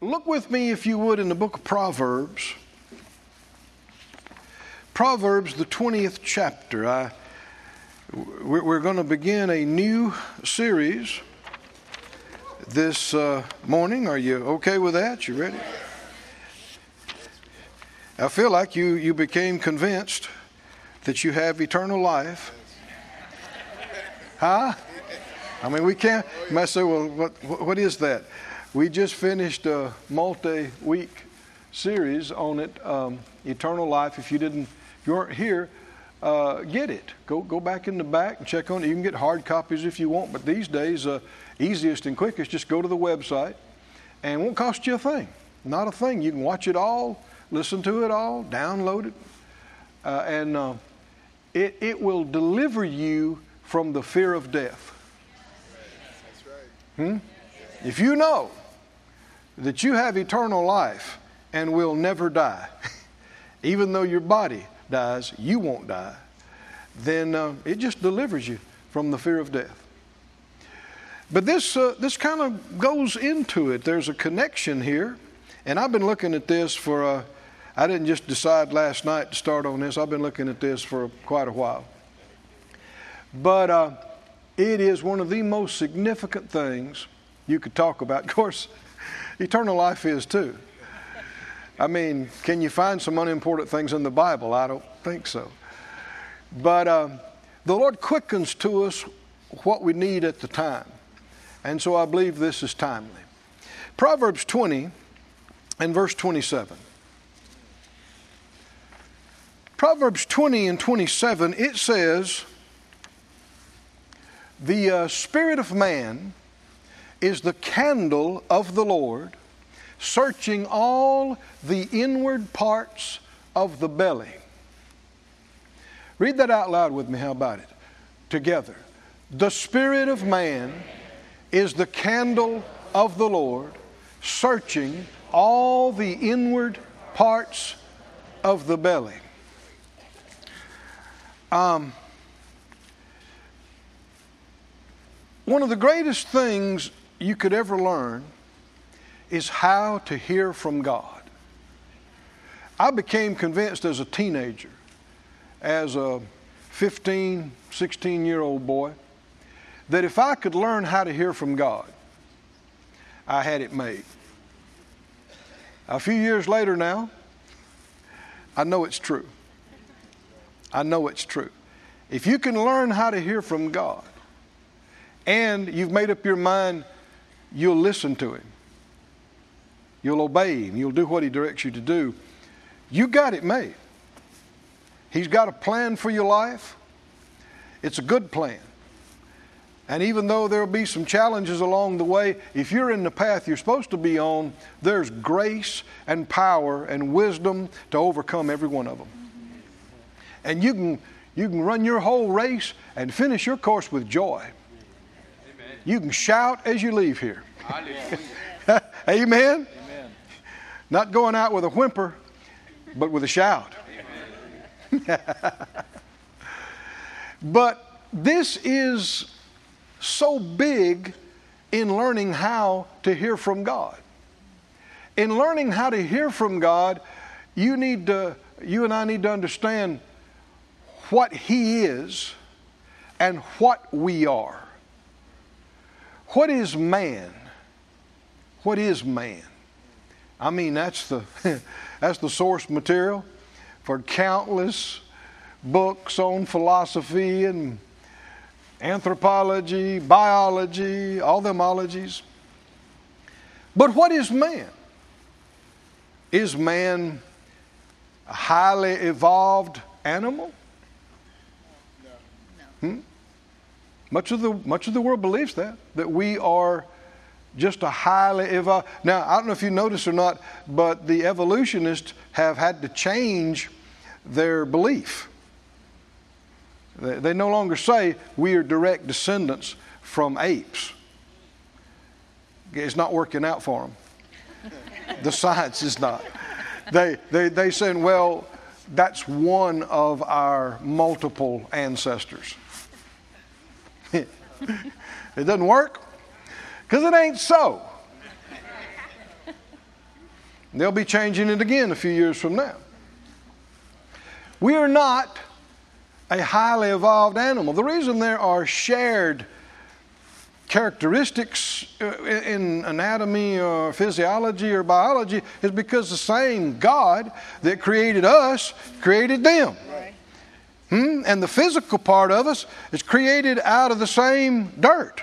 Look with me, if you would, in the book of Proverbs. Proverbs, the 20th chapter. I, we're going to begin a new series this uh, morning. Are you okay with that? You ready? I feel like you, you became convinced that you have eternal life. Huh? I mean, we can't. You might say, well, what, what is that? We just finished a multi week series on it, um, Eternal Life. If you didn't, if you weren't here, uh, get it. Go, go back in the back and check on it. You can get hard copies if you want, but these days, uh, easiest and quickest, just go to the website and it won't cost you a thing. Not a thing. You can watch it all, listen to it all, download it, uh, and uh, it, it will deliver you from the fear of death. Hmm? If you know that you have eternal life and will never die, even though your body dies, you won't die, then uh, it just delivers you from the fear of death. But this, uh, this kind of goes into it. There's a connection here. And I've been looking at this for, uh, I didn't just decide last night to start on this. I've been looking at this for quite a while. But uh, it is one of the most significant things you could talk about. Of course, eternal life is too. I mean, can you find some unimportant things in the Bible? I don't think so. But uh, the Lord quickens to us what we need at the time. And so I believe this is timely. Proverbs 20 and verse 27. Proverbs 20 and 27, it says, The uh, Spirit of man is the candle of the Lord, searching all the inward parts of the belly. Read that out loud with me. How about it? Together. The Spirit of man is the candle of the Lord, searching all the inward parts of the belly. Um, one of the greatest things you could ever learn is how to hear from God. I became convinced as a teenager, as a 15, 16 year old boy, that if I could learn how to hear from God, I had it made. A few years later now, I know it's true. I know it's true. If you can learn how to hear from God, and you've made up your mind you'll listen to Him, you'll obey Him, you'll do what He directs you to do, you got it made. He's got a plan for your life. It's a good plan. And even though there'll be some challenges along the way, if you're in the path you're supposed to be on, there's grace and power and wisdom to overcome every one of them. And you can, you can run your whole race and finish your course with joy. You can shout as you leave here. Amen. Amen. Not going out with a whimper, but with a shout. but this is so big in learning how to hear from God. In learning how to hear from God, you need to, you and I need to understand what He is and what we are. What is man? What is man? I mean, that's the, that's the source material for countless books on philosophy and anthropology, biology, all them ologies. But what is man? Is man a highly evolved animal? No. Hmm? Much of the much of the world believes that that we are just a highly evolved. Now I don't know if you notice or not, but the evolutionists have had to change their belief. They, they no longer say we are direct descendants from apes. It's not working out for them. the science is not. They they they saying well that's one of our multiple ancestors. It doesn't work because it ain't so. They'll be changing it again a few years from now. We are not a highly evolved animal. The reason there are shared characteristics uh, in anatomy or physiology or biology is because the same God that created us created them. Hmm? And the physical part of us is created out of the same dirt.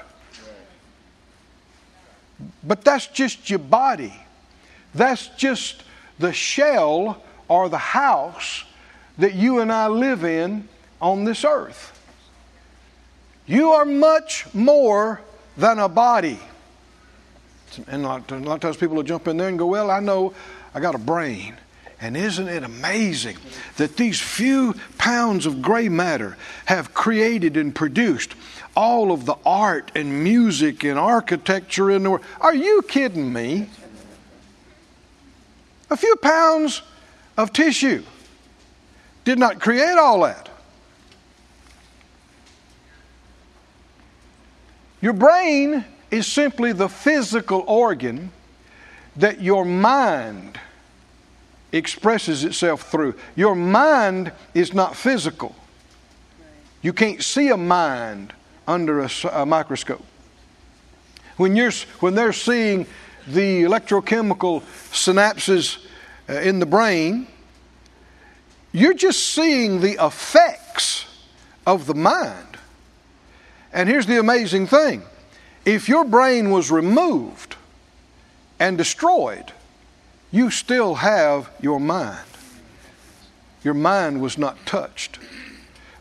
But that's just your body. That's just the shell or the house that you and I live in on this earth. You are much more than a body. And a lot, a lot of times people will jump in there and go, Well, I know I got a brain. And isn't it amazing that these few pounds of gray matter have created and produced all of the art and music and architecture in the world? Are you kidding me? A few pounds of tissue did not create all that. Your brain is simply the physical organ that your mind expresses itself through. Your mind is not physical. You can't see a mind under a, a microscope. When, you're, when they're seeing the electrochemical synapses uh, in the brain, you're just seeing the effects of the mind. And here's the amazing thing if your brain was removed and destroyed, you still have your mind. Your mind was not touched.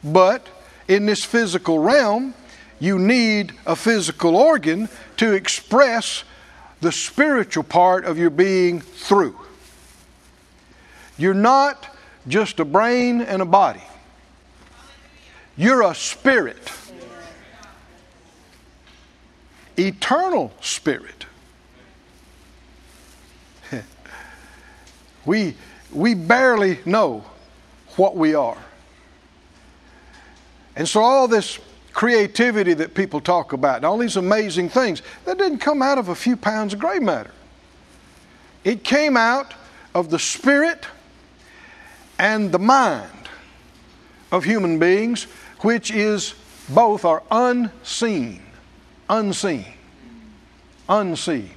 But in this physical realm, you need a physical organ to express the spiritual part of your being through. You're not just a brain and a body, you're a spirit eternal spirit. We, we barely know what we are. And so, all this creativity that people talk about and all these amazing things, that didn't come out of a few pounds of gray matter. It came out of the spirit and the mind of human beings, which is both are unseen unseen. Unseen.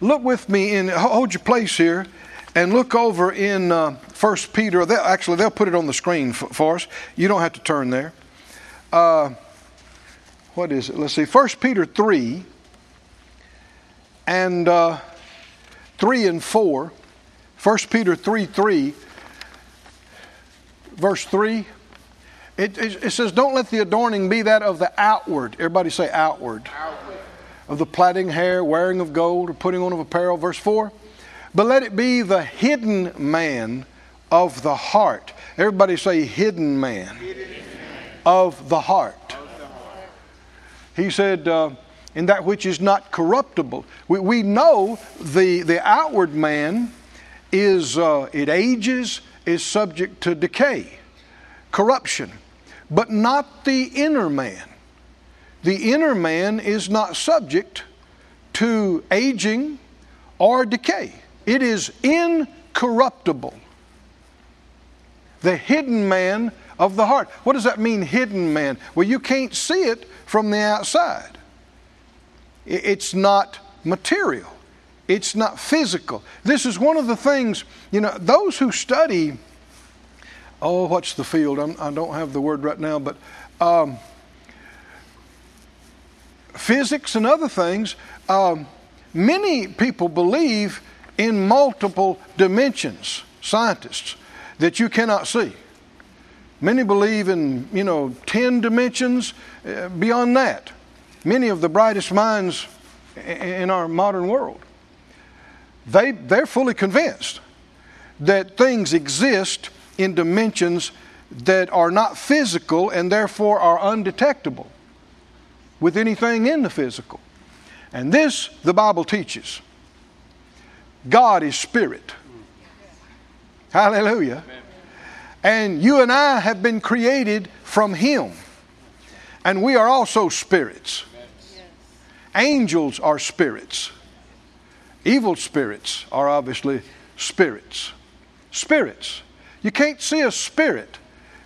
Look with me in, hold your place here and look over in uh, 1 Peter. They'll, actually, they'll put it on the screen for, for us. You don't have to turn there. Uh, what is it? Let's see. 1 Peter 3 and uh, 3 and 4. 1 Peter 3 3, verse 3. It, it, it, says, Don't let the adorning be that of the outward. Everybody say outward. outward. Of the plaiting hair, wearing of gold, or putting on of apparel. Verse 4. But let it be the hidden man of the heart. Everybody say hidden man. Of, the heart. of the heart. He said, uh, in that which is not corruptible. We, we know the, the outward man is, uh, it ages, is subject to decay, corruption but not the inner man. The inner man is not subject to aging or decay, it is incorruptible. The hidden man of the heart. What does that mean, hidden man? Well, you can't see it from the outside. It's not material, it's not physical. This is one of the things, you know, those who study oh, what's the field? I'm, I do not have the word right now, but um, physics and other things, um, many people believe in multiple dimensions, scientists, that you cannot see. Many believe in, you know, 10 dimensions uh, beyond that. Many of the brightest minds in our modern world. They, they're fully convinced that things exist in dimensions that are not physical and therefore are undetectable with anything in the physical. And this the Bible teaches. God is spirit. Hallelujah. And you and I have been created from Him. And we are also spirits. Angels are spirits. Evil spirits are obviously spirits. Spirits. You can't see a spirit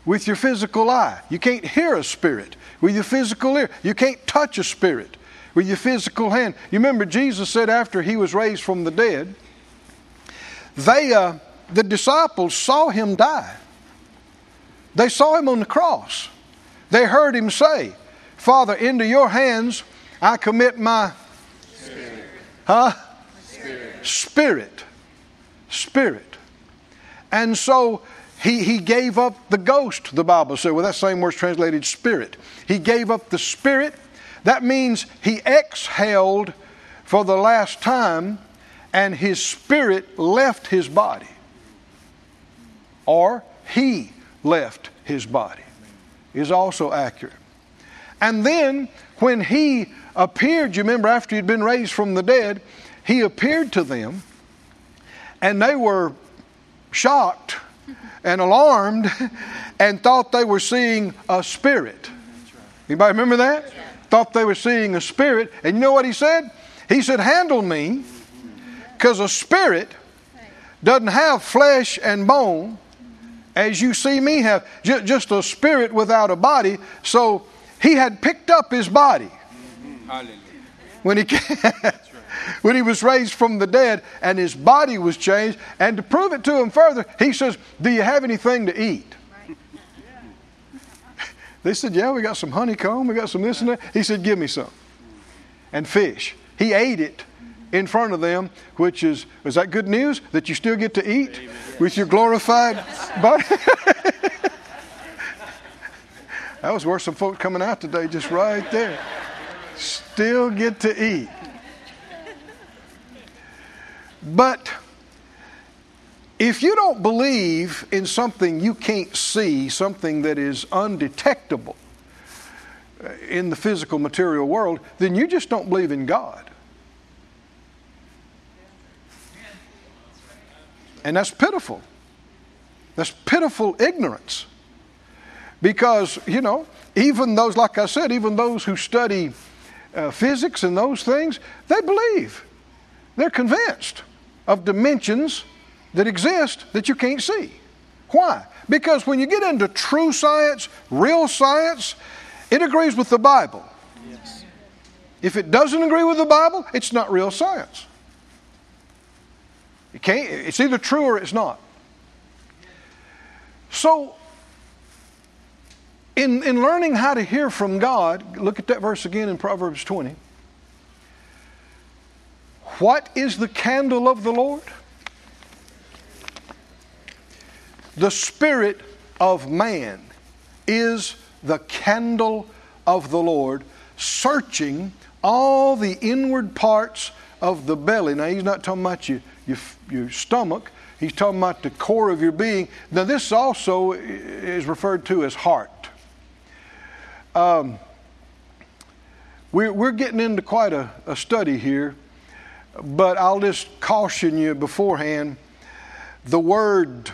with your physical eye. You can't hear a spirit with your physical ear. You can't touch a spirit with your physical hand. You remember Jesus said after he was raised from the dead, they, uh, the disciples saw him die. They saw him on the cross. They heard him say, Father, into your hands I commit my spirit. Huh? Spirit. Spirit. Spirit. And so he, he gave up the ghost, the Bible said. Well, that same word's translated spirit. He gave up the spirit. That means he exhaled for the last time and his spirit left his body. Or he left his body is also accurate. And then when he appeared, you remember after he'd been raised from the dead, he appeared to them and they were shocked and alarmed and thought they were seeing a spirit. Anybody remember that? Thought they were seeing a spirit. And you know what he said? He said, Handle me, because a spirit doesn't have flesh and bone as you see me have, just a spirit without a body. So he had picked up his body when he when he was raised from the dead and his body was changed. And to prove it to him further, he says, Do you have anything to eat? They said, Yeah, we got some honeycomb, we got some this and that. He said, Give me some. And fish. He ate it in front of them, which is, is that good news that you still get to eat Amen. with your glorified body? that was worth some folks coming out today, just right there. Still get to eat. But if you don't believe in something you can't see, something that is undetectable uh, in the physical material world, then you just don't believe in God. And that's pitiful. That's pitiful ignorance. Because, you know, even those, like I said, even those who study uh, physics and those things, they believe. They're convinced of dimensions that exist that you can't see. Why? Because when you get into true science, real science, it agrees with the Bible. Yes. If it doesn't agree with the Bible, it's not real science. You can't, it's either true or it's not. So, in, in learning how to hear from God, look at that verse again in Proverbs 20. What is the candle of the Lord? The Spirit of man is the candle of the Lord, searching all the inward parts of the belly. Now, he's not talking about you your, your stomach. He's talking about the core of your being. Now, this also is referred to as heart. Um, we're, we're getting into quite a, a study here, but I'll just caution you beforehand. The word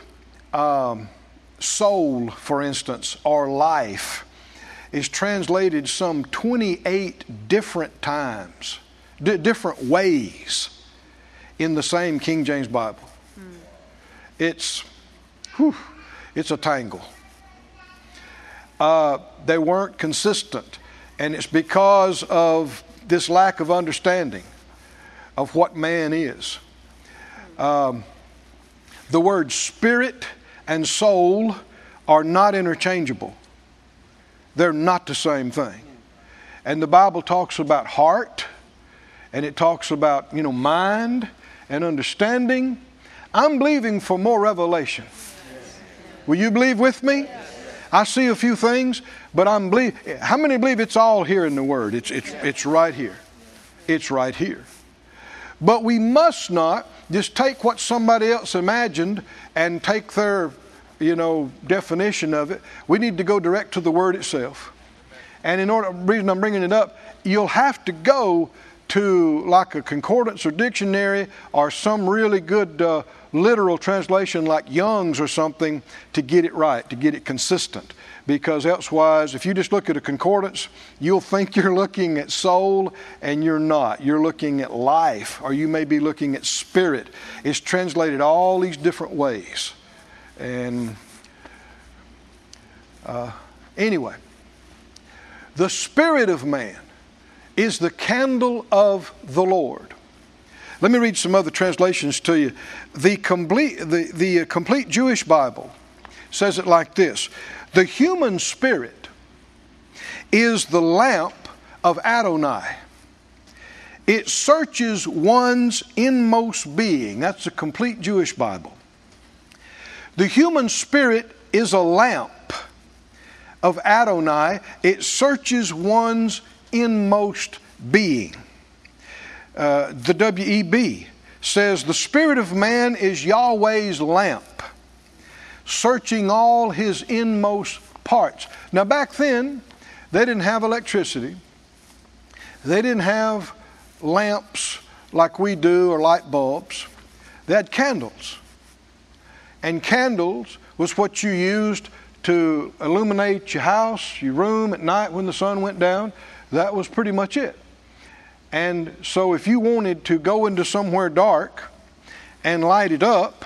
um, soul, for instance, or life, is translated some 28 different times, d- different ways in the same King James Bible. Hmm. It's, whew, it's a tangle. Uh, they weren't consistent, and it's because of this lack of understanding of what man is. Um, the words spirit and soul are not interchangeable. They're not the same thing. And the Bible talks about heart, and it talks about, you know, mind, and understanding. I'm believing for more revelation. Will you believe with me? I see a few things, but I'm believe. How many believe it's all here in the Word? It's it's it's right here. It's right here. But we must not just take what somebody else imagined and take their, you know, definition of it. We need to go direct to the Word itself. And in order, reason I'm bringing it up, you'll have to go to like a concordance or dictionary or some really good uh, literal translation like Young's or something to get it right, to get it consistent. Because elsewise, if you just look at a concordance, you'll think you're looking at soul and you're not. You're looking at life or you may be looking at spirit. It's translated all these different ways. And uh, anyway, the spirit of man is the candle of the Lord. Let me read some other translations to you. The complete, the, the uh, complete Jewish Bible says it like this The human spirit is the lamp of Adonai. It searches one's inmost being. That's the complete Jewish Bible. The human spirit is a lamp of Adonai. It searches one's inmost being. Uh, the WEB says, The spirit of man is Yahweh's lamp, searching all his inmost parts. Now, back then, they didn't have electricity, they didn't have lamps like we do or light bulbs, they had candles. And candles was what you used to illuminate your house, your room at night when the sun went down. That was pretty much it. And so, if you wanted to go into somewhere dark and light it up,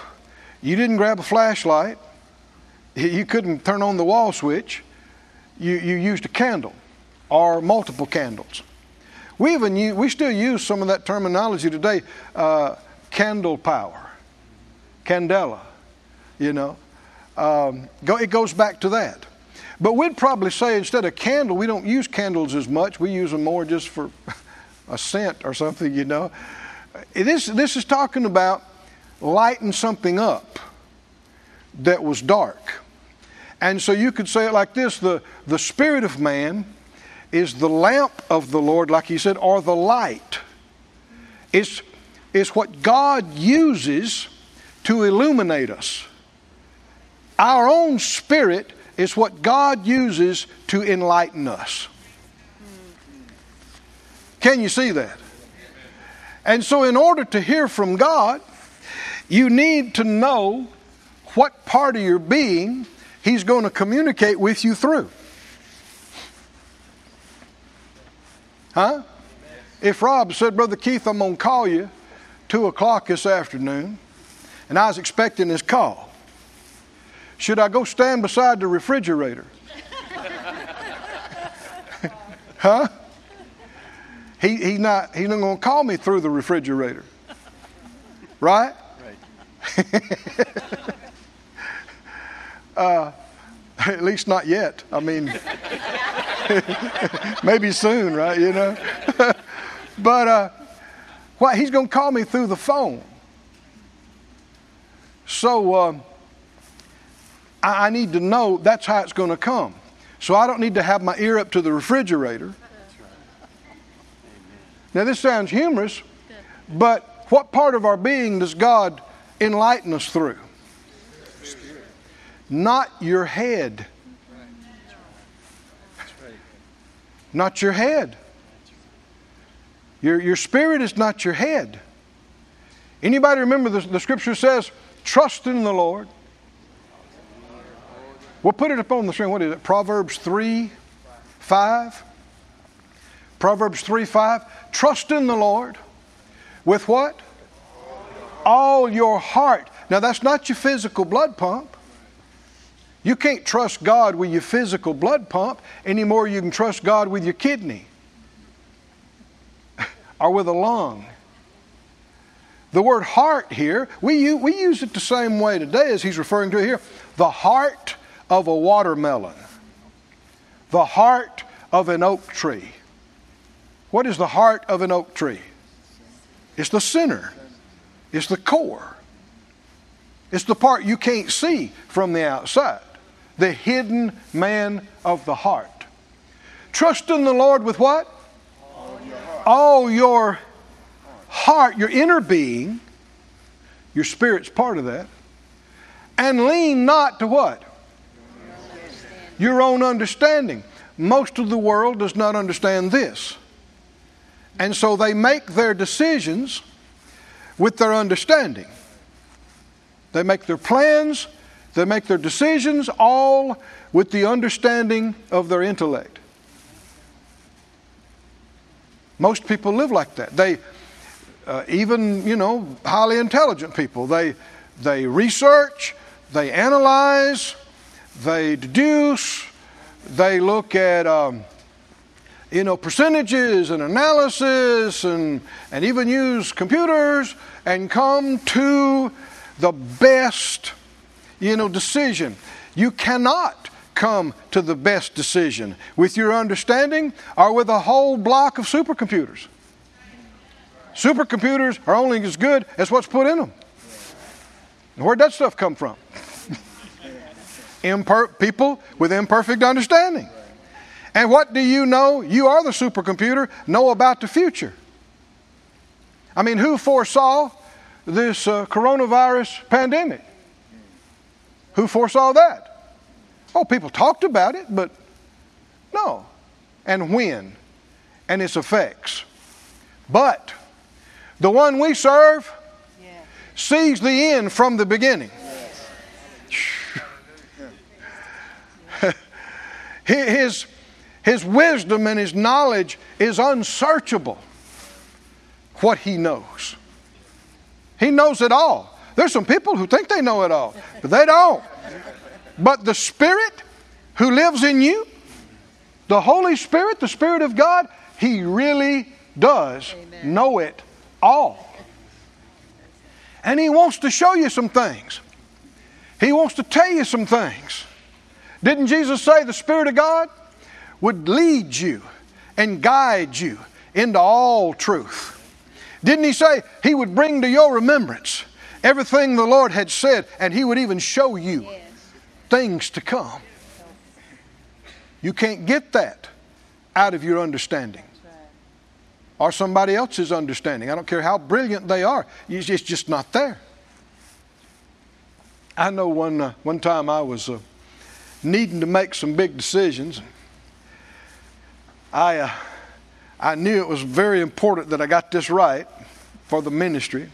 you didn't grab a flashlight. You couldn't turn on the wall switch. You, you used a candle or multiple candles. We even use, we still use some of that terminology today. Uh, candle power, candela. You know, um, go, it goes back to that. But we'd probably say instead of candle, we don't use candles as much. We use them more just for a scent or something, you know. Uh, this, this is talking about lighting something up that was dark. And so you could say it like this the, the spirit of man is the lamp of the Lord, like he said, or the light. It's, it's what God uses to illuminate us. Our own spirit is what God uses to enlighten us. Can you see that? And so, in order to hear from God, you need to know what part of your being He's going to communicate with you through. Huh? If Rob said, Brother Keith, I'm going to call you 2 o'clock this afternoon, and I was expecting his call, should I go stand beside the refrigerator? huh? He, he's not, he's not going to call me through the refrigerator. Right? Right. uh, at least not yet. I mean, maybe soon, right? You know? but uh, he's going to call me through the phone. So, uh, I, I need to know that's how it's going to come. So I don't need to have my ear up to the refrigerator. Now, this sounds humorous, but what part of our being does God enlighten us through? Not your head. Not your head. Your, your spirit is not your head. Anybody remember the, the scripture says, trust in the Lord We'll put it up on the screen. What is it? Proverbs 3 5. Proverbs 3 5. Trust in the Lord with what? All your heart. Now, that's not your physical blood pump. You can't trust God with your physical blood pump anymore. You can trust God with your kidney or with a lung. The word heart here, we, we use it the same way today as he's referring to here. The heart of a watermelon, the heart of an oak tree. What is the heart of an oak tree? It's the center, it's the core, it's the part you can't see from the outside, the hidden man of the heart. Trust in the Lord with what? All your heart, your, heart your inner being, your spirit's part of that, and lean not to what? Your own understanding. Most of the world does not understand this. And so they make their decisions with their understanding. They make their plans, they make their decisions all with the understanding of their intellect. Most people live like that. They, uh, even you know, highly intelligent people, they they research, they analyze, they deduce, they look at um, you know percentages and analysis and and even use computers and come to the best you know decision. You cannot come to the best decision with your understanding or with a whole block of supercomputers. Supercomputers are only as good as what's put in them. Where'd that stuff come from? Imper- people with imperfect understanding. And what do you know? You are the supercomputer, know about the future. I mean, who foresaw this uh, coronavirus pandemic? Who foresaw that? Oh, people talked about it, but no. And when? And its effects. But the one we serve yeah. sees the end from the beginning. His, his wisdom and his knowledge is unsearchable. What he knows. He knows it all. There's some people who think they know it all, but they don't. But the Spirit who lives in you, the Holy Spirit, the Spirit of God, He really does Amen. know it all. And He wants to show you some things. He wants to tell you some things. Didn't Jesus say the Spirit of God would lead you and guide you into all truth? Didn't He say He would bring to your remembrance everything the Lord had said and He would even show you things to come? You can't get that out of your understanding or somebody else's understanding. I don't care how brilliant they are, it's just not there. I know one, uh, one time I was uh, needing to make some big decisions. I, uh, I knew it was very important that I got this right for the ministry.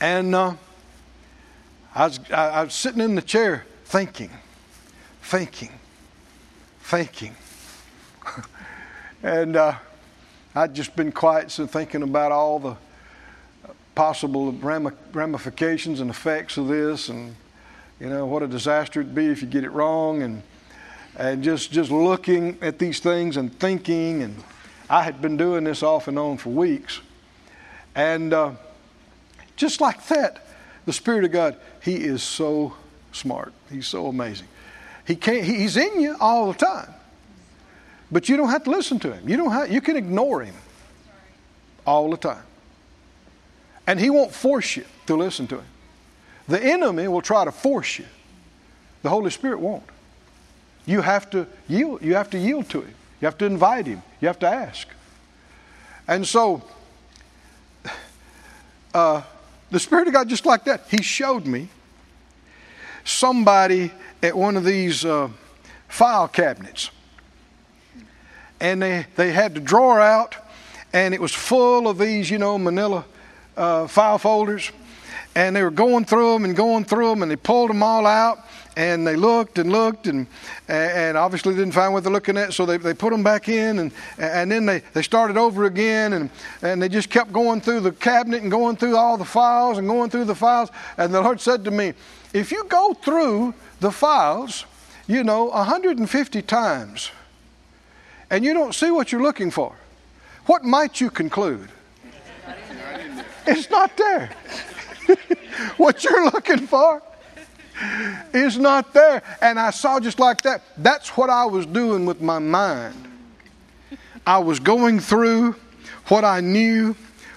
And uh, I, was, I, I was sitting in the chair thinking, thinking, thinking. and uh, I'd just been quiet so thinking about all the possible ramifications and effects of this, and you know what a disaster it'd be if you get it wrong, and and just just looking at these things and thinking, and I had been doing this off and on for weeks, and uh, just like that, the Spirit of God, He is so smart. He's so amazing. He can't. He's in you all the time. But you don't have to listen to him. You don't have, you can ignore him all the time. And he won't force you to listen to him. The enemy will try to force you. The Holy Spirit won't. You have to yield, you have to yield to him. You have to invite him. You have to ask. And so uh, the Spirit of God, just like that, He showed me somebody at one of these uh, file cabinets and they, they had the drawer out, and it was full of these, you know, manila uh, file folders. And they were going through them and going through them, and they pulled them all out, and they looked and looked, and and obviously didn't find what they're looking at, so they, they put them back in, and and then they, they started over again, and and they just kept going through the cabinet and going through all the files and going through the files, and the Lord said to me, if you go through the files, you know, 150 times and you don't see what you're looking for, what might you conclude? It's not there. what you're looking for is not there. And I saw just like that. That's what I was doing with my mind. I was going through what I knew,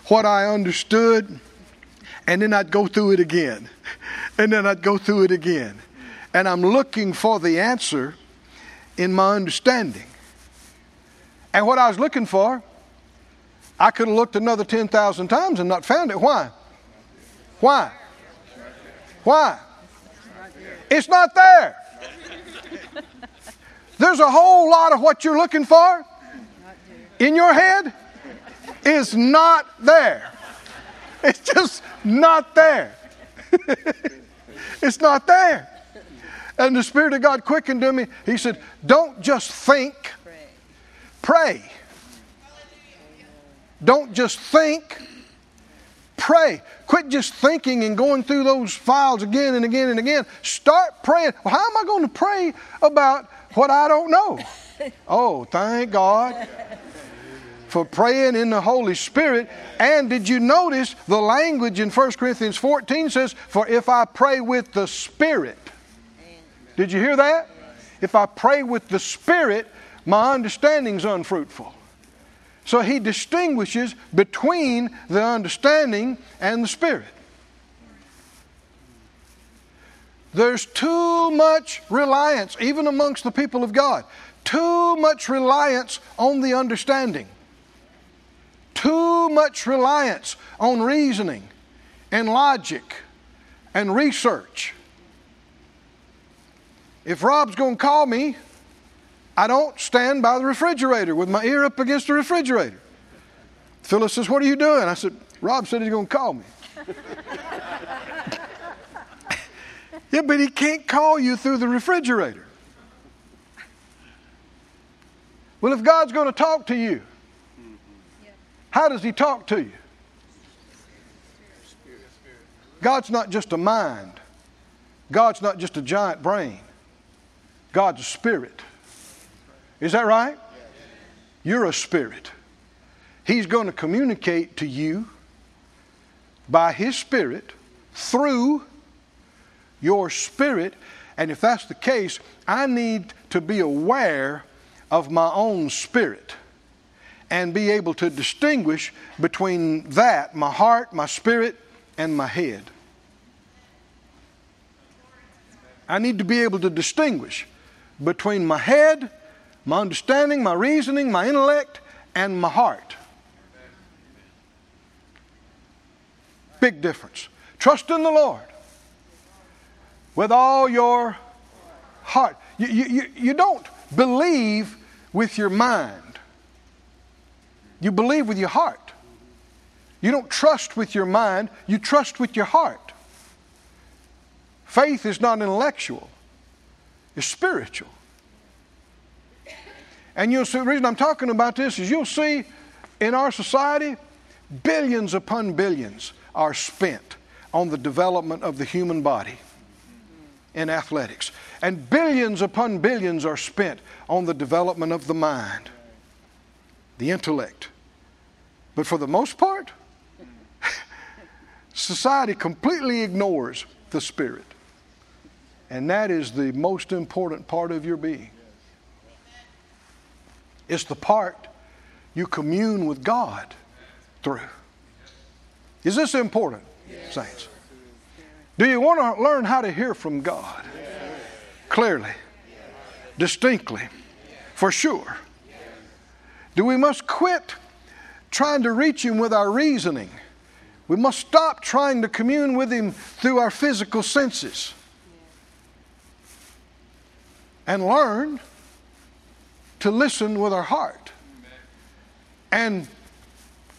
what I understood, and then I'd go through it again. And then I'd go through it again. And I'm looking for the answer in my understanding. And what I was looking for, I could have looked another 10,000 times and not found it. Why? Why? Why? It's not there. There's a whole lot of what you're looking for in your head, is not there. It's just not there. it's not there. And the Spirit of God quickened to me. He said, Don't just think, pray. Don't just think, pray. Quit just thinking and going through those files again and again and again. Start praying. Well, how am I going to pray about what I don't know? Oh, thank God for praying in the Holy Spirit. And did you notice the language in 1 Corinthians 14 says, For if I pray with the Spirit, did you hear that? If I pray with the Spirit, my understanding's unfruitful. So he distinguishes between the understanding and the Spirit. There's too much reliance, even amongst the people of God, too much reliance on the understanding, too much reliance on reasoning and logic and research. If Rob's going to call me, I don't stand by the refrigerator with my ear up against the refrigerator. Phyllis says, What are you doing? I said, Rob said he's going to call me. yeah, but he can't call you through the refrigerator. Well, if God's going to talk to you, how does he talk to you? God's not just a mind. God's not just a giant brain. God's a spirit. Is that right? You're a spirit. He's going to communicate to you by His Spirit through your spirit. And if that's the case, I need to be aware of my own spirit and be able to distinguish between that, my heart, my spirit, and my head. I need to be able to distinguish between my head, my understanding, my reasoning, my intellect, and my heart. Big difference. Trust in the Lord with all your heart. You, you, you don't believe with your mind, you believe with your heart. You don't trust with your mind, you trust with your heart. Faith is not intellectual, it's spiritual. And you'll see the reason I'm talking about this is you'll see in our society, billions upon billions are spent on the development of the human body in athletics. And billions upon billions are spent on the development of the mind, the intellect. But for the most part, society completely ignores the spirit. And that is the most important part of your being. It's the part you commune with God through. Is this important, yes. saints? Do you want to learn how to hear from God? Yes. Clearly, yes. distinctly, for sure. Do we must quit trying to reach Him with our reasoning? We must stop trying to commune with Him through our physical senses and learn to listen with our heart and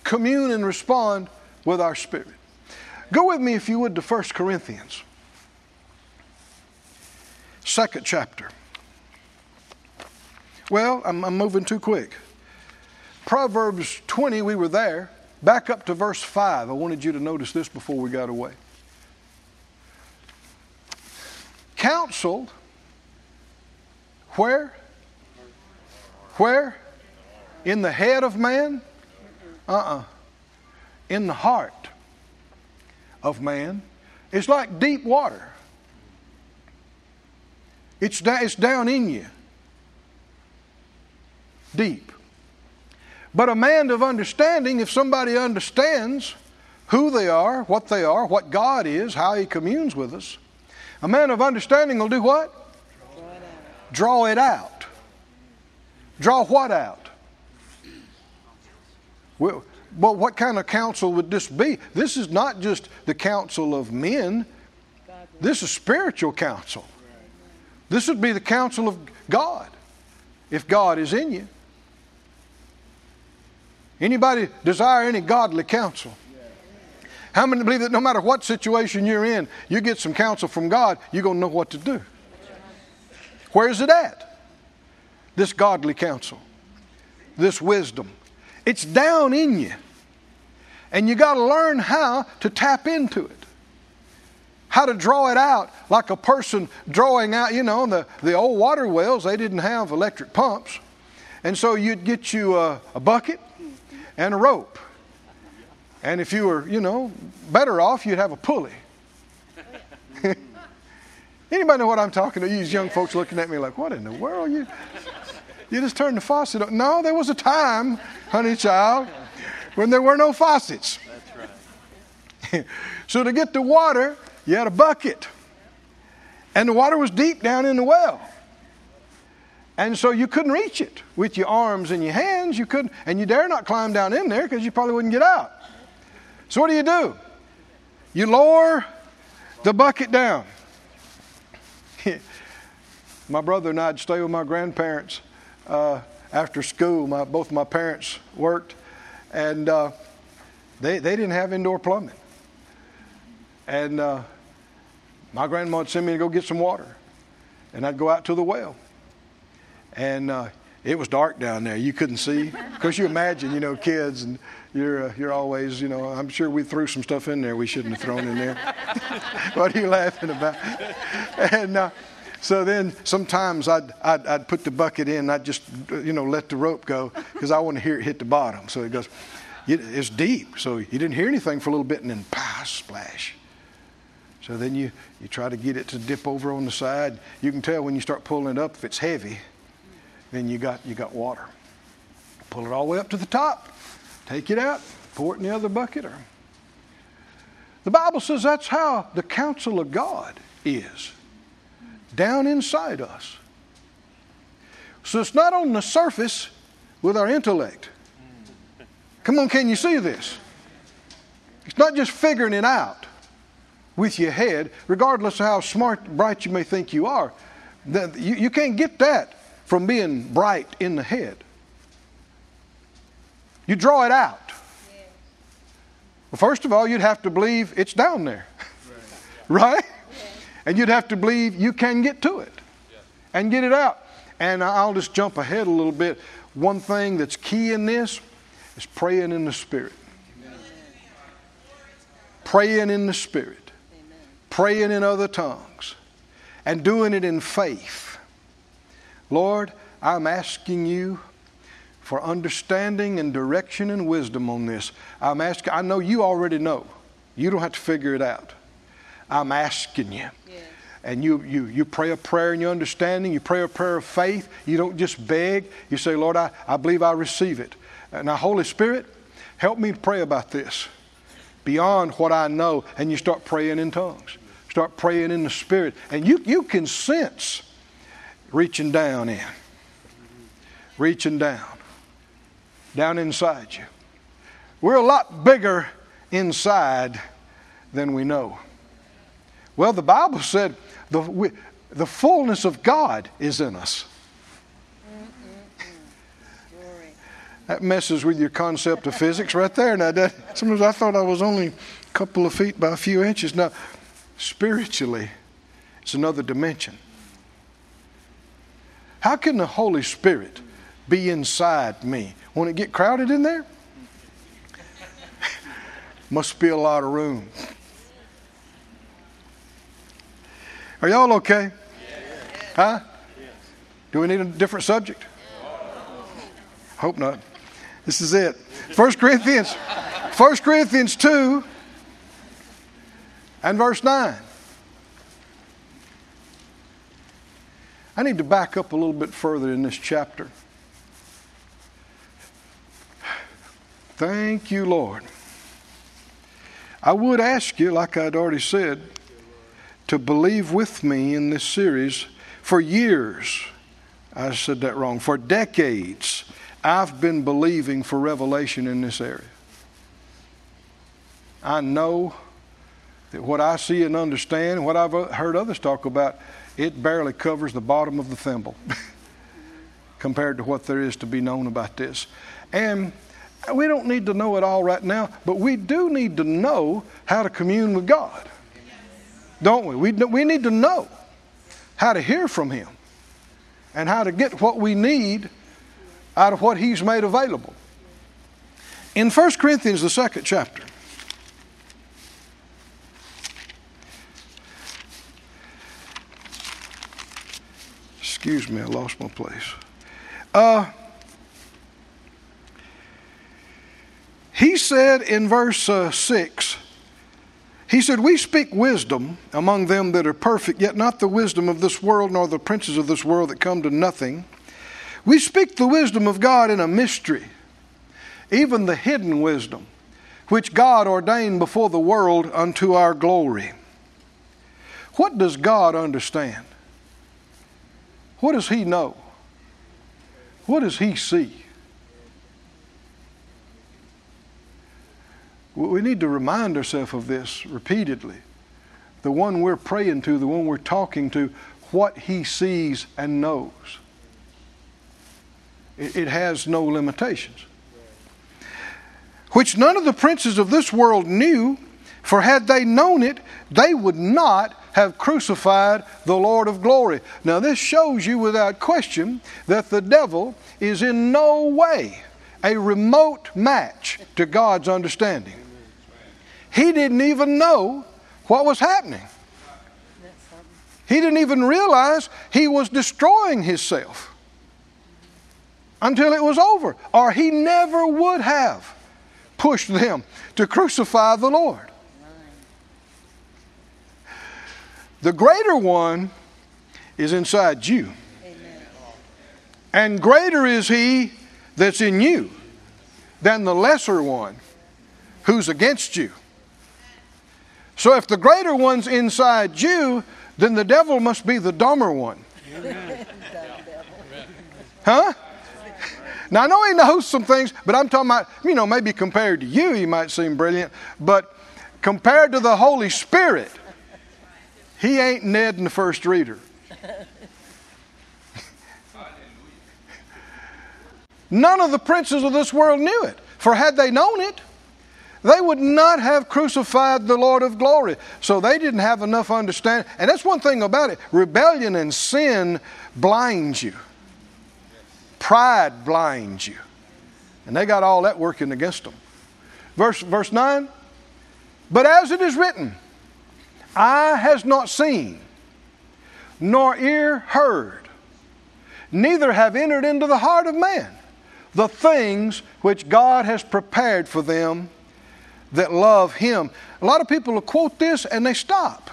commune and respond with our spirit. Go with me, if you would, to 1 Corinthians, second chapter. Well, I'm, I'm moving too quick. Proverbs 20, we were there. Back up to verse 5. I wanted you to notice this before we got away. Counsel, where? Where? In the head of man? Uh uh-uh. uh In the heart of man. It's like deep water, it's, da- it's down in you. Deep. But a man of understanding, if somebody understands who they are, what they are, what God is, how He communes with us, a man of understanding will do what? Draw it out. Draw it out. Draw what out? Well, but what kind of counsel would this be? This is not just the counsel of men, this is spiritual counsel. This would be the counsel of God if God is in you. Anybody desire any godly counsel? How many believe that no matter what situation you're in, you get some counsel from God, you're going to know what to do? Where is it at? This godly counsel, this wisdom. It's down in you. And you got to learn how to tap into it. How to draw it out like a person drawing out, you know, the, the old water wells, they didn't have electric pumps. And so you'd get you a, a bucket and a rope. And if you were, you know, better off, you'd have a pulley. Anybody know what I'm talking to? These young folks looking at me like, what in the world? Are you, you just turned the faucet on. No, there was a time, honey child, when there were no faucets. That's right. so to get the water, you had a bucket. And the water was deep down in the well. And so you couldn't reach it with your arms and your hands. You couldn't, and you dare not climb down in there because you probably wouldn't get out. So what do you do? You lower the bucket down. my brother and I'd stay with my grandparents uh, after school. My, both my parents worked, and uh, they, they didn't have indoor plumbing. And uh, my grandma would send me to go get some water, and I'd go out to the well. And uh, it was dark down there. You couldn't see. Because you imagine, you know, kids, and you're, uh, you're always, you know, I'm sure we threw some stuff in there we shouldn't have thrown in there. what are you laughing about? And uh, so then sometimes I'd, I'd, I'd, put the bucket in, I'd just, you know, let the rope go because I want to hear it hit the bottom. So it goes, it's deep. So you didn't hear anything for a little bit and then, pow, splash. So then you, you try to get it to dip over on the side. You can tell when you start pulling it up if it's heavy, then you got, you got water. Pull it all the way up to the top, take it out, pour it in the other bucket. Or... The Bible says that's how the counsel of God is down inside us. So it's not on the surface with our intellect. Come on, can you see this? It's not just figuring it out with your head, regardless of how smart, bright you may think you are. You, can't get that from being bright in the head. You draw it out. Well, first of all, you'd have to believe it's down there, right? And you'd have to believe you can get to it and get it out. And I'll just jump ahead a little bit. One thing that's key in this is praying in the Spirit. Praying in the Spirit. Praying in other tongues. And doing it in faith. Lord, I'm asking you for understanding and direction and wisdom on this. I'm asking, I know you already know. You don't have to figure it out. I'm asking you. And you, you, you pray a prayer in your understanding. You pray a prayer of faith. You don't just beg. You say, Lord, I, I believe I receive it. Uh, now, Holy Spirit, help me to pray about this beyond what I know. And you start praying in tongues. Start praying in the Spirit. And you, you can sense reaching down in, reaching down, down inside you. We're a lot bigger inside than we know. Well, the Bible said the, we, the fullness of God is in us. That messes with your concept of physics right there. Now, that, sometimes I thought I was only a couple of feet by a few inches. Now, spiritually, it's another dimension. How can the Holy Spirit be inside me? Won't it get crowded in there? Must be a lot of room. Are y'all okay? Huh? Do we need a different subject? Hope not. This is it. 1 Corinthians 1 Corinthians 2 and verse 9. I need to back up a little bit further in this chapter. Thank you, Lord. I would ask you, like I'd already said, to believe with me in this series for years. I said that wrong. For decades, I've been believing for revelation in this area. I know that what I see and understand, what I've uh, heard others talk about, it barely covers the bottom of the thimble compared to what there is to be known about this. And We don't need to know it all right now, but we do need to know how to commune with God. Don't we? We, we need to know how to hear from Him and how to get what we need out of what He's made available. In 1 Corinthians, the second chapter, excuse me, I lost my place. Uh, he said in verse uh, 6, he said, We speak wisdom among them that are perfect, yet not the wisdom of this world, nor the princes of this world that come to nothing. We speak the wisdom of God in a mystery, even the hidden wisdom, which God ordained before the world unto our glory. What does God understand? What does He know? What does He see? We need to remind ourselves of this repeatedly. The one we're praying to, the one we're talking to, what he sees and knows. It, has no limitations. Which none of the princes of this world knew, for had they known it, they would not have crucified the Lord of glory. Now, this shows you without question that the devil is in no way a remote match to God's understanding. He didn't even know what was happening. He didn't even realize he was destroying himself until it was over, or he never would have pushed them to crucify the Lord. The greater one is inside you. And greater is he that's in you than the lesser one who's against you. So if the greater one's inside you, then the devil must be the dumber one. Huh? Now I know he knows some things, but I'm talking about, you know, maybe compared to you, he might seem brilliant, but compared to the Holy Spirit, he ain't Ned in the first reader. None of the princes of this world knew it, for had they known it, they would not have crucified the Lord of glory. So they didn't have enough understanding. And that's one thing about it rebellion and sin blinds you, pride blinds you. And they got all that working against them. Verse, verse 9 But as it is written, eye has not seen, nor ear heard, neither have entered into the heart of man the things which God has prepared for them that love Him. A lot of people will quote this and they stop.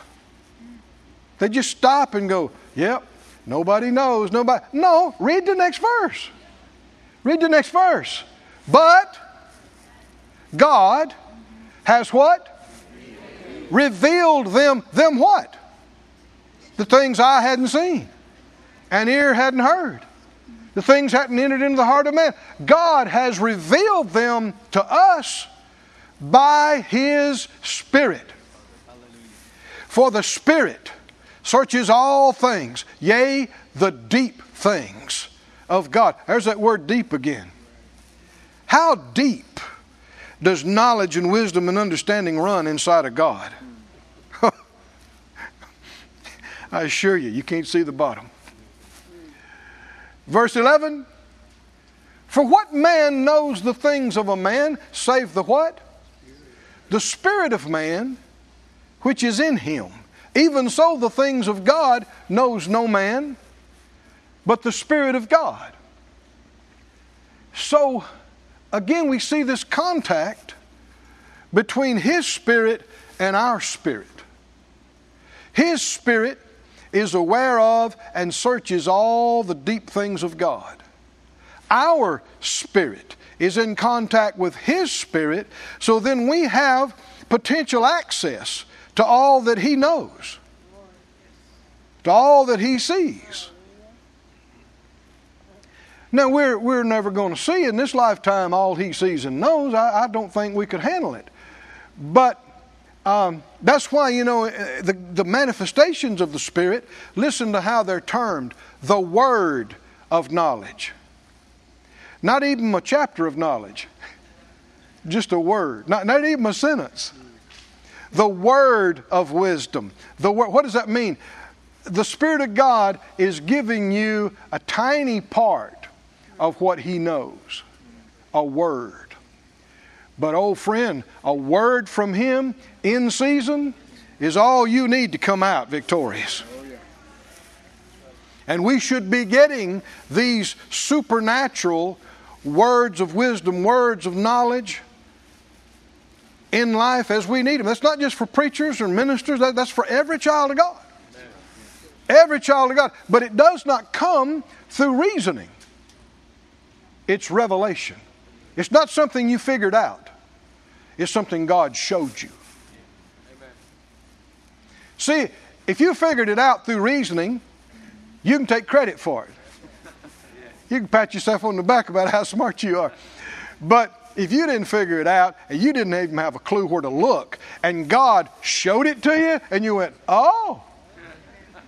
They just stop and go, Yep, nobody knows. Nobody. No, read the next verse. Read the next verse. But God has what? Revealed them, them what? The things I hadn't seen and ear hadn't heard. The things hadn't entered into the heart of man. God has revealed them to us by his Spirit. For the Spirit searches all things, yea, the deep things of God. There's that word deep again. How deep does knowledge and wisdom and understanding run inside of God? I assure you, you can't see the bottom. Verse 11 For what man knows the things of a man save the what? The spirit of man which is in him. Even so, the things of God knows no man but the Spirit of God. So, again, we see this contact between His Spirit and our spirit. His Spirit is aware of and searches all the deep things of God. Our spirit is in contact with His Spirit, so then we have potential access to all that He knows, to all that He sees. Now, we're, we're never going to see in this lifetime all He sees and knows. I, I don't think we could handle it. But um, that's why, you know, uh, the, the manifestations of the Spirit, listen to how they're termed the Word of knowledge. Not even a chapter of knowledge. just a word, not, not even a sentence. The word of wisdom. The word, what does that mean? The Spirit of God is giving you a tiny part of what He knows a word. But, old friend, a word from Him in season is all you need to come out victorious. And we should be getting these supernatural words of wisdom, words of knowledge in life as we need them. That's not just for preachers or ministers, that's for every child of God. Every child of God. But it does not come through reasoning, it's revelation. It's not something you figured out, it's something God showed you. See, if you figured it out through reasoning, you can take credit for it. You can pat yourself on the back about how smart you are. But if you didn't figure it out and you didn't even have a clue where to look, and God showed it to you, and you went, oh,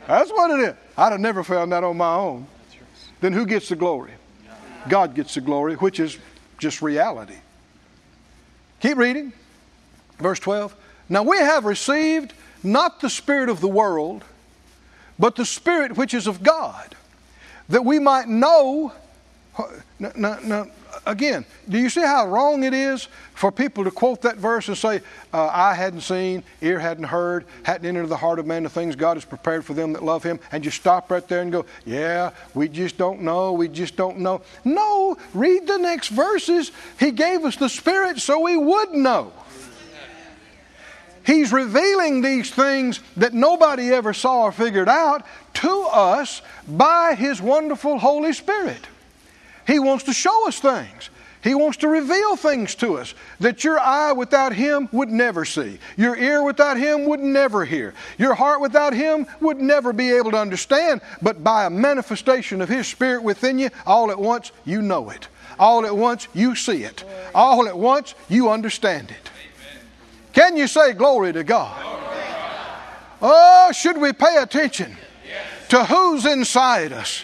that's what it is. I'd have never found that on my own. Then who gets the glory? God gets the glory, which is just reality. Keep reading. Verse 12. Now we have received not the Spirit of the world, but the Spirit which is of God, that we might know. Now, now, now, again, do you see how wrong it is for people to quote that verse and say, uh, "I hadn't seen, ear hadn't heard, hadn't entered the heart of man the things God has prepared for them that love Him," and just stop right there and go, "Yeah, we just don't know, we just don't know." No, read the next verses. He gave us the Spirit so we would know. He's revealing these things that nobody ever saw or figured out to us by His wonderful Holy Spirit. He wants to show us things. He wants to reveal things to us that your eye without Him would never see, your ear without Him would never hear, your heart without Him would never be able to understand. But by a manifestation of His Spirit within you, all at once you know it. All at once you see it. All at once you understand it. Can you say glory to God? Oh, should we pay attention to who's inside us?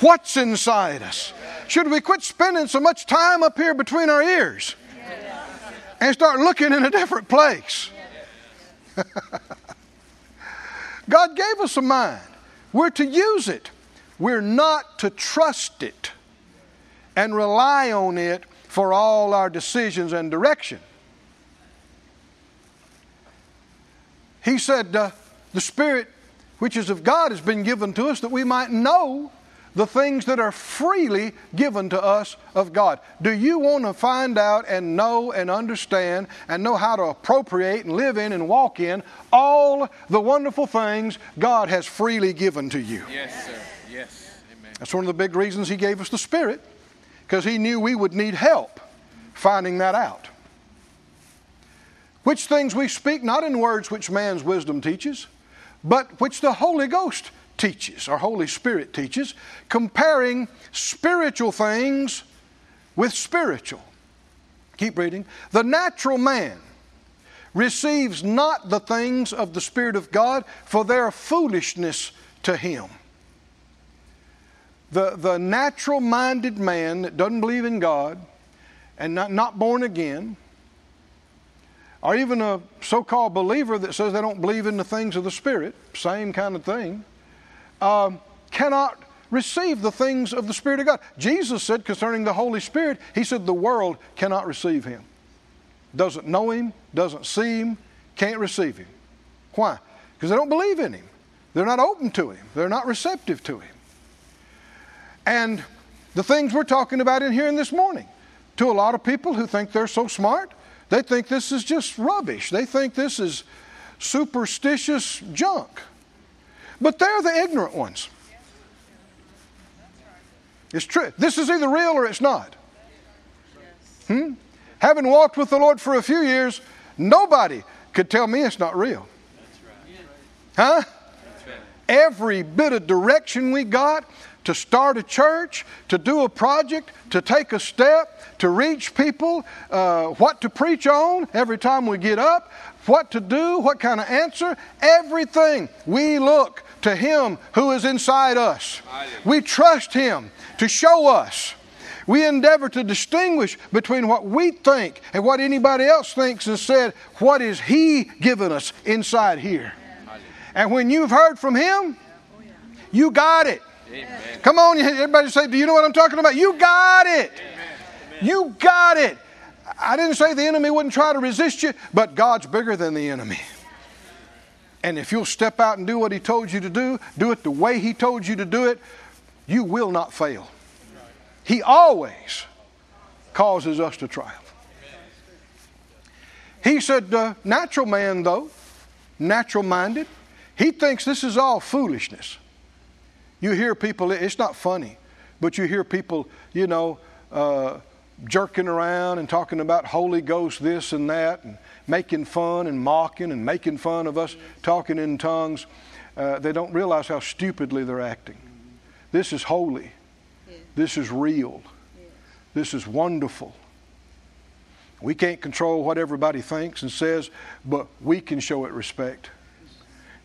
What's inside us? Should we quit spending so much time up here between our ears and start looking in a different place? God gave us a mind. We're to use it. We're not to trust it and rely on it for all our decisions and direction. He said, uh, The Spirit which is of God has been given to us that we might know the things that are freely given to us of God. Do you want to find out and know and understand and know how to appropriate and live in and walk in all the wonderful things God has freely given to you? Yes, sir. Yes. Amen. That's one of the big reasons He gave us the Spirit, because He knew we would need help finding that out. Which things we speak not in words which man's wisdom teaches, but which the Holy Ghost teaches, or Holy Spirit teaches, comparing spiritual things with spiritual. Keep reading. The natural man receives not the things of the Spirit of God, for they are foolishness to him. The, the natural minded man that doesn't believe in God and not, not born again, or even a so called believer that says they don't believe in the things of the Spirit, same kind of thing, um, cannot receive the things of the Spirit of God. Jesus said concerning the Holy Spirit, He said the world cannot receive Him. Doesn't know Him, doesn't see Him, can't receive Him. Why? Because they don't believe in Him. They're not open to Him, they're not receptive to Him. And the things we're talking about in here in this morning, to a lot of people who think they're so smart, they think this is just rubbish. They think this is superstitious junk. But they're the ignorant ones. It's true. This is either real or it's not. Hmm? Having walked with the Lord for a few years, nobody could tell me it's not real. Huh? Every bit of direction we got, to start a church, to do a project, to take a step, to reach people, uh, what to preach on every time we get up, what to do, what kind of answer, everything. We look to Him who is inside us. We trust Him to show us. We endeavor to distinguish between what we think and what anybody else thinks and said, what is He given us inside here? And when you've heard from Him, you got it. Amen. Come on, everybody say, Do you know what I'm talking about? You got it. Amen. You got it. I didn't say the enemy wouldn't try to resist you, but God's bigger than the enemy. And if you'll step out and do what He told you to do, do it the way He told you to do it, you will not fail. He always causes us to triumph. He said, uh, natural man, though, natural minded, he thinks this is all foolishness. You hear people, it's not funny, but you hear people, you know, uh, jerking around and talking about Holy Ghost this and that, and making fun and mocking and making fun of us talking in tongues. Uh, they don't realize how stupidly they're acting. This is holy. This is real. This is wonderful. We can't control what everybody thinks and says, but we can show it respect.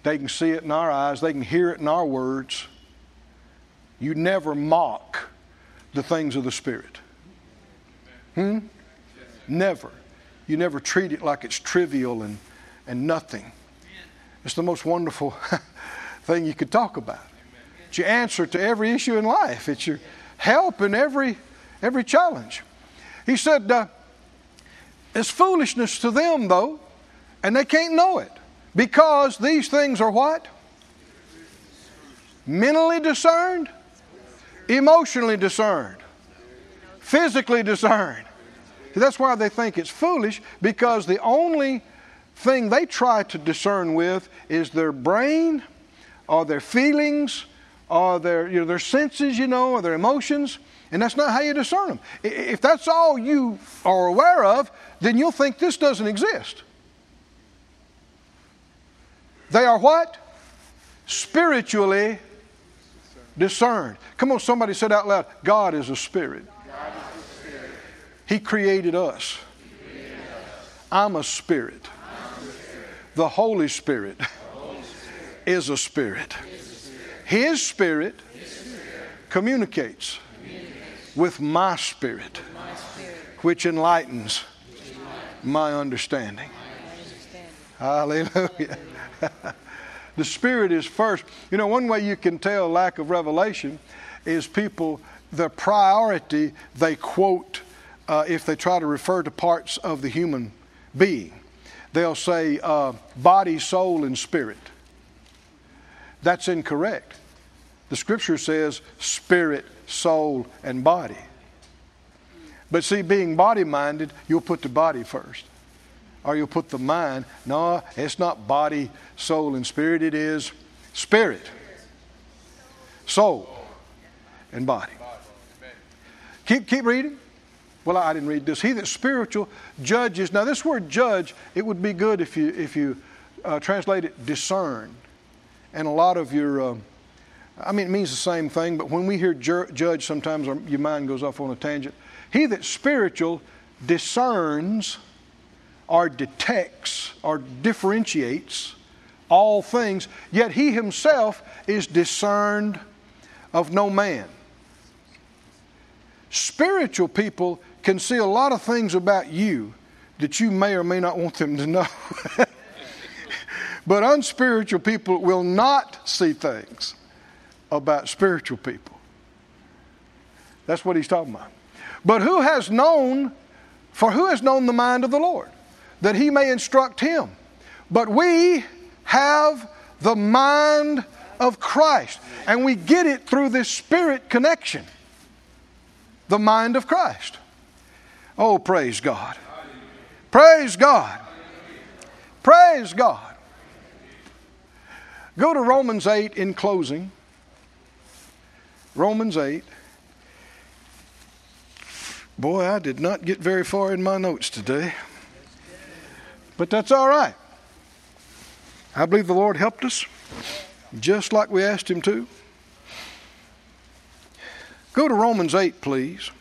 They can see it in our eyes, they can hear it in our words. You never mock the things of the Spirit. Hmm? Never. You never treat it like it's trivial and, and nothing. It's the most wonderful thing you could talk about. It's your answer to every issue in life. It's your help in every every challenge. He said, uh, "It's foolishness to them, though, and they can't know it because these things are what mentally discerned, emotionally discerned, physically discerned. That's why they think it's foolish because the only thing they try to discern with is their brain or their feelings or their, you know, their senses, you know, or their emotions. And that's not how you discern them. If that's all you are aware of, then you'll think this doesn't exist. They are what? Spiritually discerned. Come on, somebody said out loud God is a spirit. He created us. I'm a spirit. The Holy Spirit is a spirit. His spirit communicates with my spirit, which enlightens my understanding. Hallelujah. the spirit is first. You know, one way you can tell lack of revelation is people, the priority they quote uh, if they try to refer to parts of the human being. They'll say uh, body, soul, and spirit. That's incorrect. The scripture says spirit, soul, and body. But see, being body minded, you'll put the body first. Or you'll put the mind. No, it's not body, soul, and spirit. It is spirit, soul, and body. Keep, keep reading. Well, I didn't read this. He that spiritual judges. Now, this word judge, it would be good if you, if you uh, translate it discern. And a lot of your, uh, I mean, it means the same thing, but when we hear ju- judge, sometimes our, your mind goes off on a tangent. He that spiritual discerns or detects or differentiates all things, yet he himself is discerned of no man. Spiritual people can see a lot of things about you that you may or may not want them to know. but unspiritual people will not see things about spiritual people. That's what he's talking about. But who has known, for who has known the mind of the Lord, that he may instruct him? But we have the mind of Christ, and we get it through this spirit connection the mind of Christ. Oh, praise God. Praise God. Praise God. Go to Romans 8 in closing. Romans 8. Boy, I did not get very far in my notes today. But that's all right. I believe the Lord helped us just like we asked Him to. Go to Romans 8, please.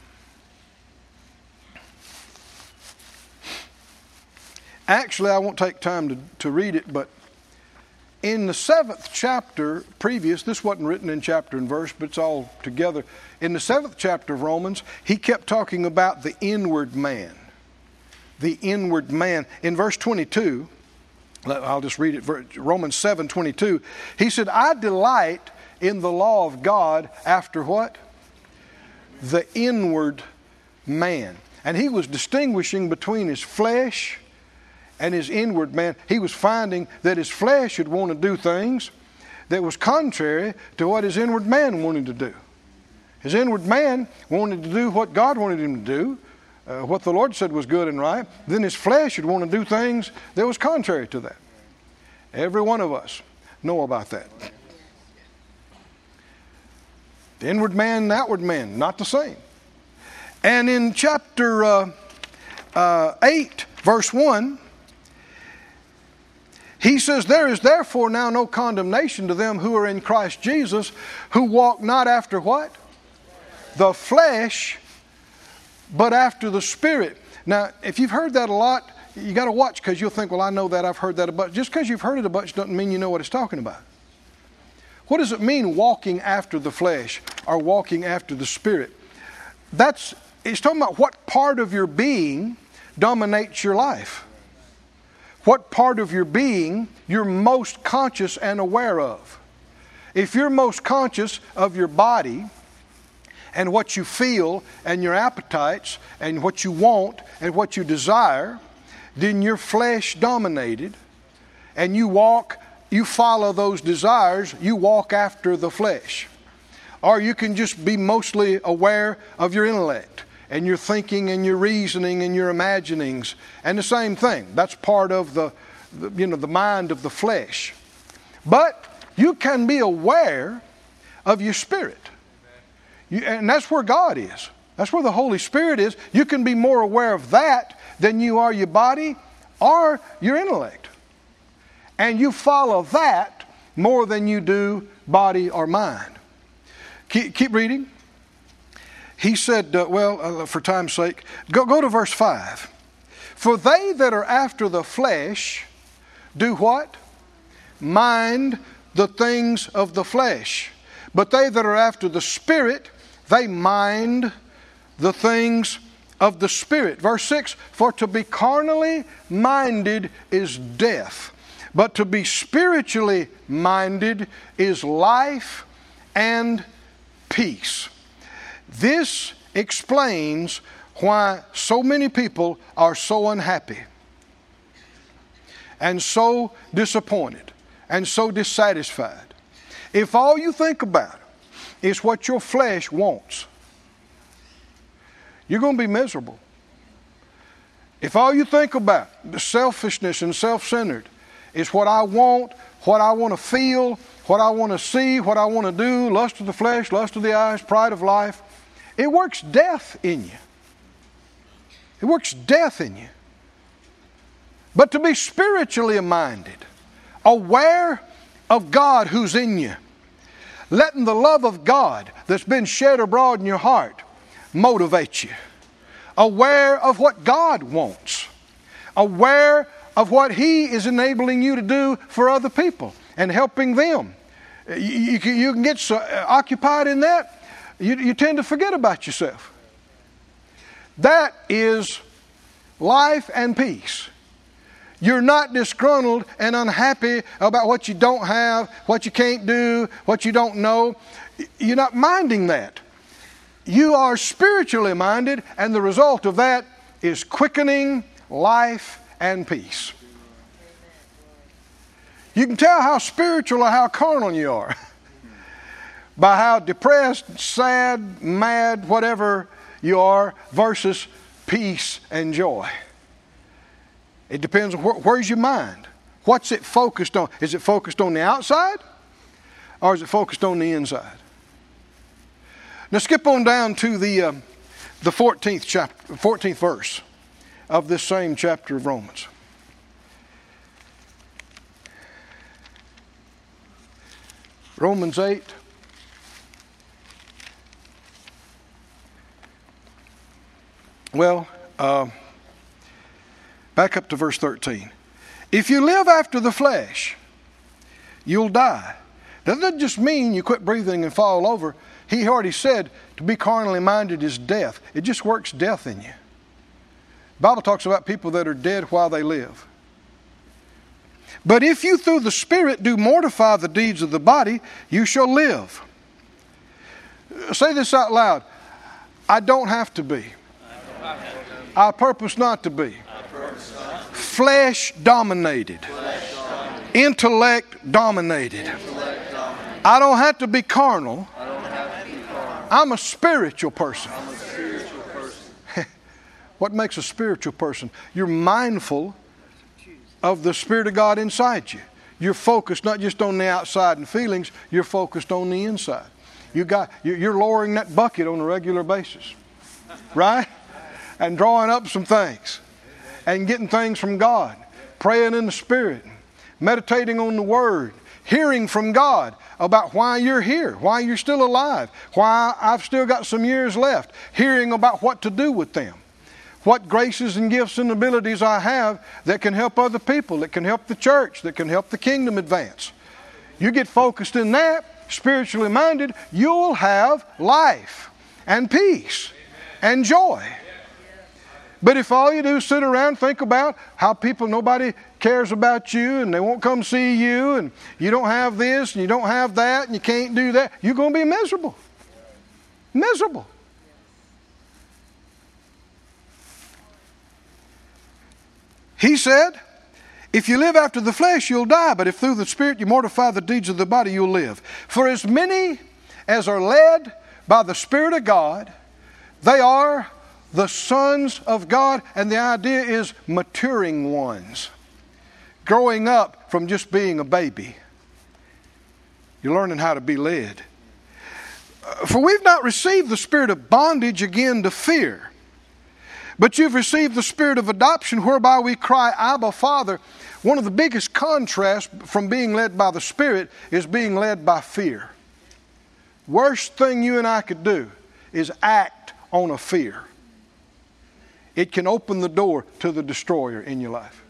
Actually, I won't take time to, to read it, but in the seventh chapter, previous, this wasn't written in chapter and verse, but it's all together. In the seventh chapter of Romans, he kept talking about the inward man. The inward man. In verse 22, I'll just read it, Romans 7 22, he said, I delight in the law of God after what? The inward man. And he was distinguishing between his flesh and his inward man, he was finding that his flesh would want to do things that was contrary to what his inward man wanted to do. His inward man wanted to do what God wanted him to do, uh, what the Lord said was good and right. Then his flesh would want to do things that was contrary to that. Every one of us know about that. The inward man and outward man, not the same. And in chapter uh, uh, 8, verse 1, he says, There is therefore now no condemnation to them who are in Christ Jesus, who walk not after what? The flesh, but after the Spirit. Now, if you've heard that a lot, you got to watch because you'll think, well, I know that, I've heard that a bunch. Just because you've heard it a bunch doesn't mean you know what it's talking about. What does it mean walking after the flesh or walking after the Spirit? That's, it's talking about what part of your being dominates your life what part of your being you're most conscious and aware of. If you're most conscious of your body and what you feel and your appetites and what you want and what you desire, then you're flesh dominated and you walk, you follow those desires, you walk after the flesh. Or you can just be mostly aware of your intellect and your thinking and your reasoning and your imaginings. And the same thing. That's part of the, the, you know, the mind of the flesh. But you can be aware of your spirit. You, and that's where God is. That's where the Holy Spirit is. You can be more aware of that than you are your body or your intellect. And you follow that more than you do body or mind. Keep, keep reading he said, uh, well, uh, for time's sake, go, go to verse 5. For they that are after the flesh do what? Mind the things of the flesh. But they that are after the Spirit, they mind the things of the Spirit. Verse 6 For to be carnally minded is death, but to be spiritually minded is life and peace. This explains why so many people are so unhappy and so disappointed and so dissatisfied. If all you think about is what your flesh wants, you're going to be miserable. If all you think about the selfishness and self centered is what I want, what I want to feel, what I want to see, what I want to do, lust of the flesh, lust of the eyes, pride of life, it works death in you. It works death in you. But to be spiritually minded, aware of God who's in you, letting the love of God that's been shed abroad in your heart motivate you, aware of what God wants, aware of what He is enabling you to do for other people and helping them. You, can get so uh, occupied in that you tend to forget about yourself. That is life and peace. You're not disgruntled and unhappy about what you don't have, what you can't do, what you don't know. You're not minding that. You are spiritually minded, and the result of that is quickening life and peace. You can tell how spiritual or how carnal you are. by how depressed, sad, mad, whatever you are, versus peace and joy. It depends on wh- where's your mind. What's it focused on? Is it focused on the outside or is it focused on the inside? Now skip on down to the, uh, the 14th, chapter, 14th verse of this same chapter of Romans. Romans 8. Well, uh, back up to verse 13. If you live after the flesh, you'll die. That doesn't just mean you quit breathing and fall over. He already said to be carnally minded is death. It just works death in you. The Bible talks about people that are dead while they live. But if you through the Spirit do mortify the deeds of the body, you shall live. Say this out loud. I don't have to be. I purpose not to be. Flesh dominated. Intellect dominated. I don't have to be carnal. I'm a spiritual person. what makes a spiritual person? You're mindful of the Spirit of God inside you. You're focused not just on the outside and feelings, you're focused on the inside. You got, you're lowering that bucket on a regular basis, right? And drawing up some things and getting things from God, praying in the Spirit, meditating on the Word, hearing from God about why you're here, why you're still alive, why I've still got some years left, hearing about what to do with them, what graces and gifts and abilities I have that can help other people, that can help the church, that can help the kingdom advance. You get focused in that, spiritually minded, you'll have life and peace and joy. But if all you do is sit around think about how people, nobody cares about you and they won't come see you and you don't have this and you don't have that and you can't do that, you're going to be miserable. Miserable. He said, if you live after the flesh, you'll die, but if through the Spirit you mortify the deeds of the body, you'll live. For as many as are led by the Spirit of God, they are the sons of God, and the idea is maturing ones, growing up from just being a baby. You're learning how to be led. Uh, for we've not received the spirit of bondage again to fear, but you've received the spirit of adoption whereby we cry, Abba, Father. One of the biggest contrasts from being led by the Spirit is being led by fear. Worst thing you and I could do is act on a fear it can open the door to the destroyer in your life.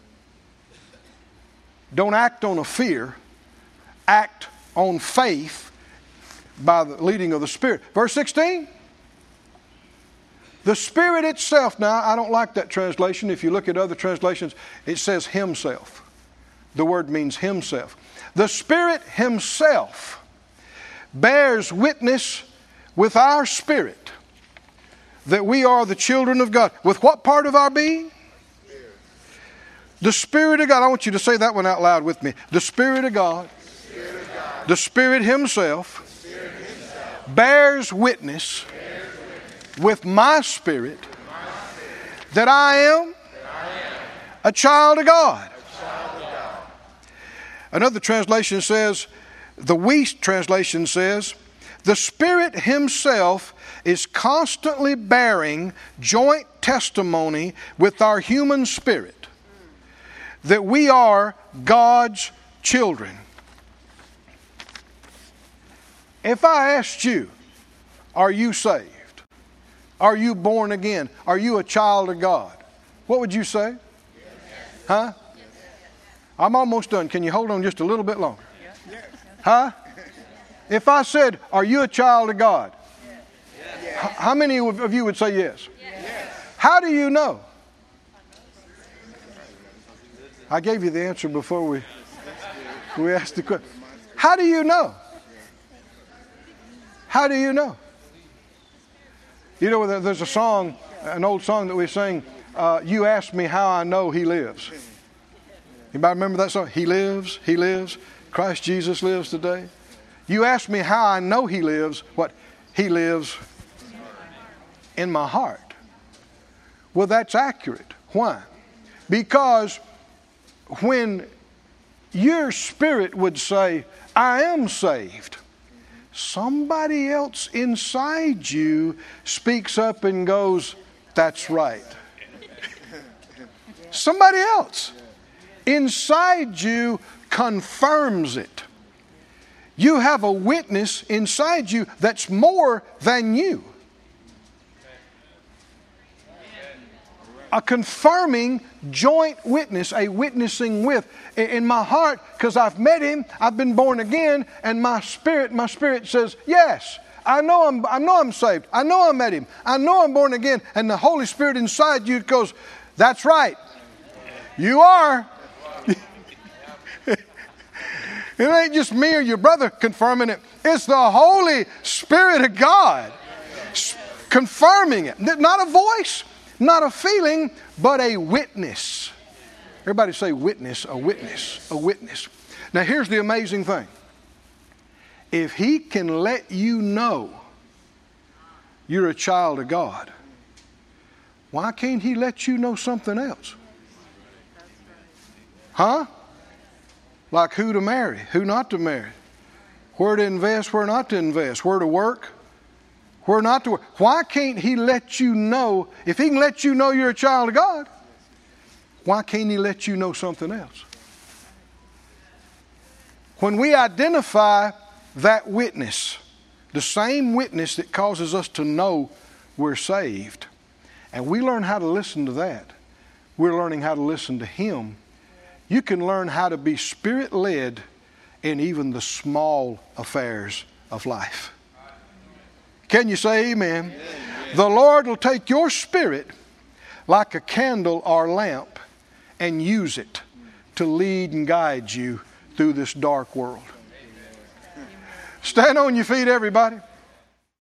Don't act on a fear, act on faith by the leading of the Spirit. Verse 16. The Spirit itself, now I don't like that translation. If you look at other translations, it says Himself. The word means Himself. The Spirit Himself bears witness with our spirit that we are the children of God. With what part of our being? The Spirit of God. I want you to say that one out loud with me. The Spirit of God, the Spirit Himself, bears witness with my spirit that I am a child of God. Another translation says, the Wuest translation says, the Spirit Himself is constantly bearing joint testimony with our human spirit that we are God's children. If I asked you, Are you saved? Are you born again? Are you a child of God? What would you say? Huh? I'm almost done. Can you hold on just a little bit longer? Huh? If I said, Are you a child of God? Yes. How many of you would say yes? yes? How do you know? I gave you the answer before we, we asked the question. How do you know? How do you know? You know, there's a song, an old song that we sing, uh, You Ask Me How I Know He Lives. Anybody remember that song? He lives, He lives. Christ Jesus lives today. You ask me how I know He lives. What? He lives in my heart. Well, that's accurate. Why? Because when your spirit would say, I am saved, somebody else inside you speaks up and goes, That's right. somebody else inside you confirms it. You have a witness inside you that's more than you. a confirming joint witness, a witnessing with in my heart because I've met him, I've been born again, and my spirit, my spirit says, Yes, I know I'm I know I'm saved. I know I met him. I know I'm born again. And the Holy Spirit inside you goes, That's right. You are. It ain't just me or your brother confirming it. It's the Holy Spirit of God confirming it. Not a voice, not a feeling, but a witness. Everybody say witness, a witness, a witness. Now, here's the amazing thing if He can let you know you're a child of God, why can't He let you know something else? Huh? Like who to marry, who not to marry, where to invest, where not to invest, where to work, where not to work. Why can't He let you know? If He can let you know you're a child of God, why can't He let you know something else? When we identify that witness, the same witness that causes us to know we're saved, and we learn how to listen to that, we're learning how to listen to Him you can learn how to be spirit led in even the small affairs of life. Can you say amen? amen? The Lord will take your spirit like a candle or lamp and use it to lead and guide you through this dark world. Stand on your feet, everybody.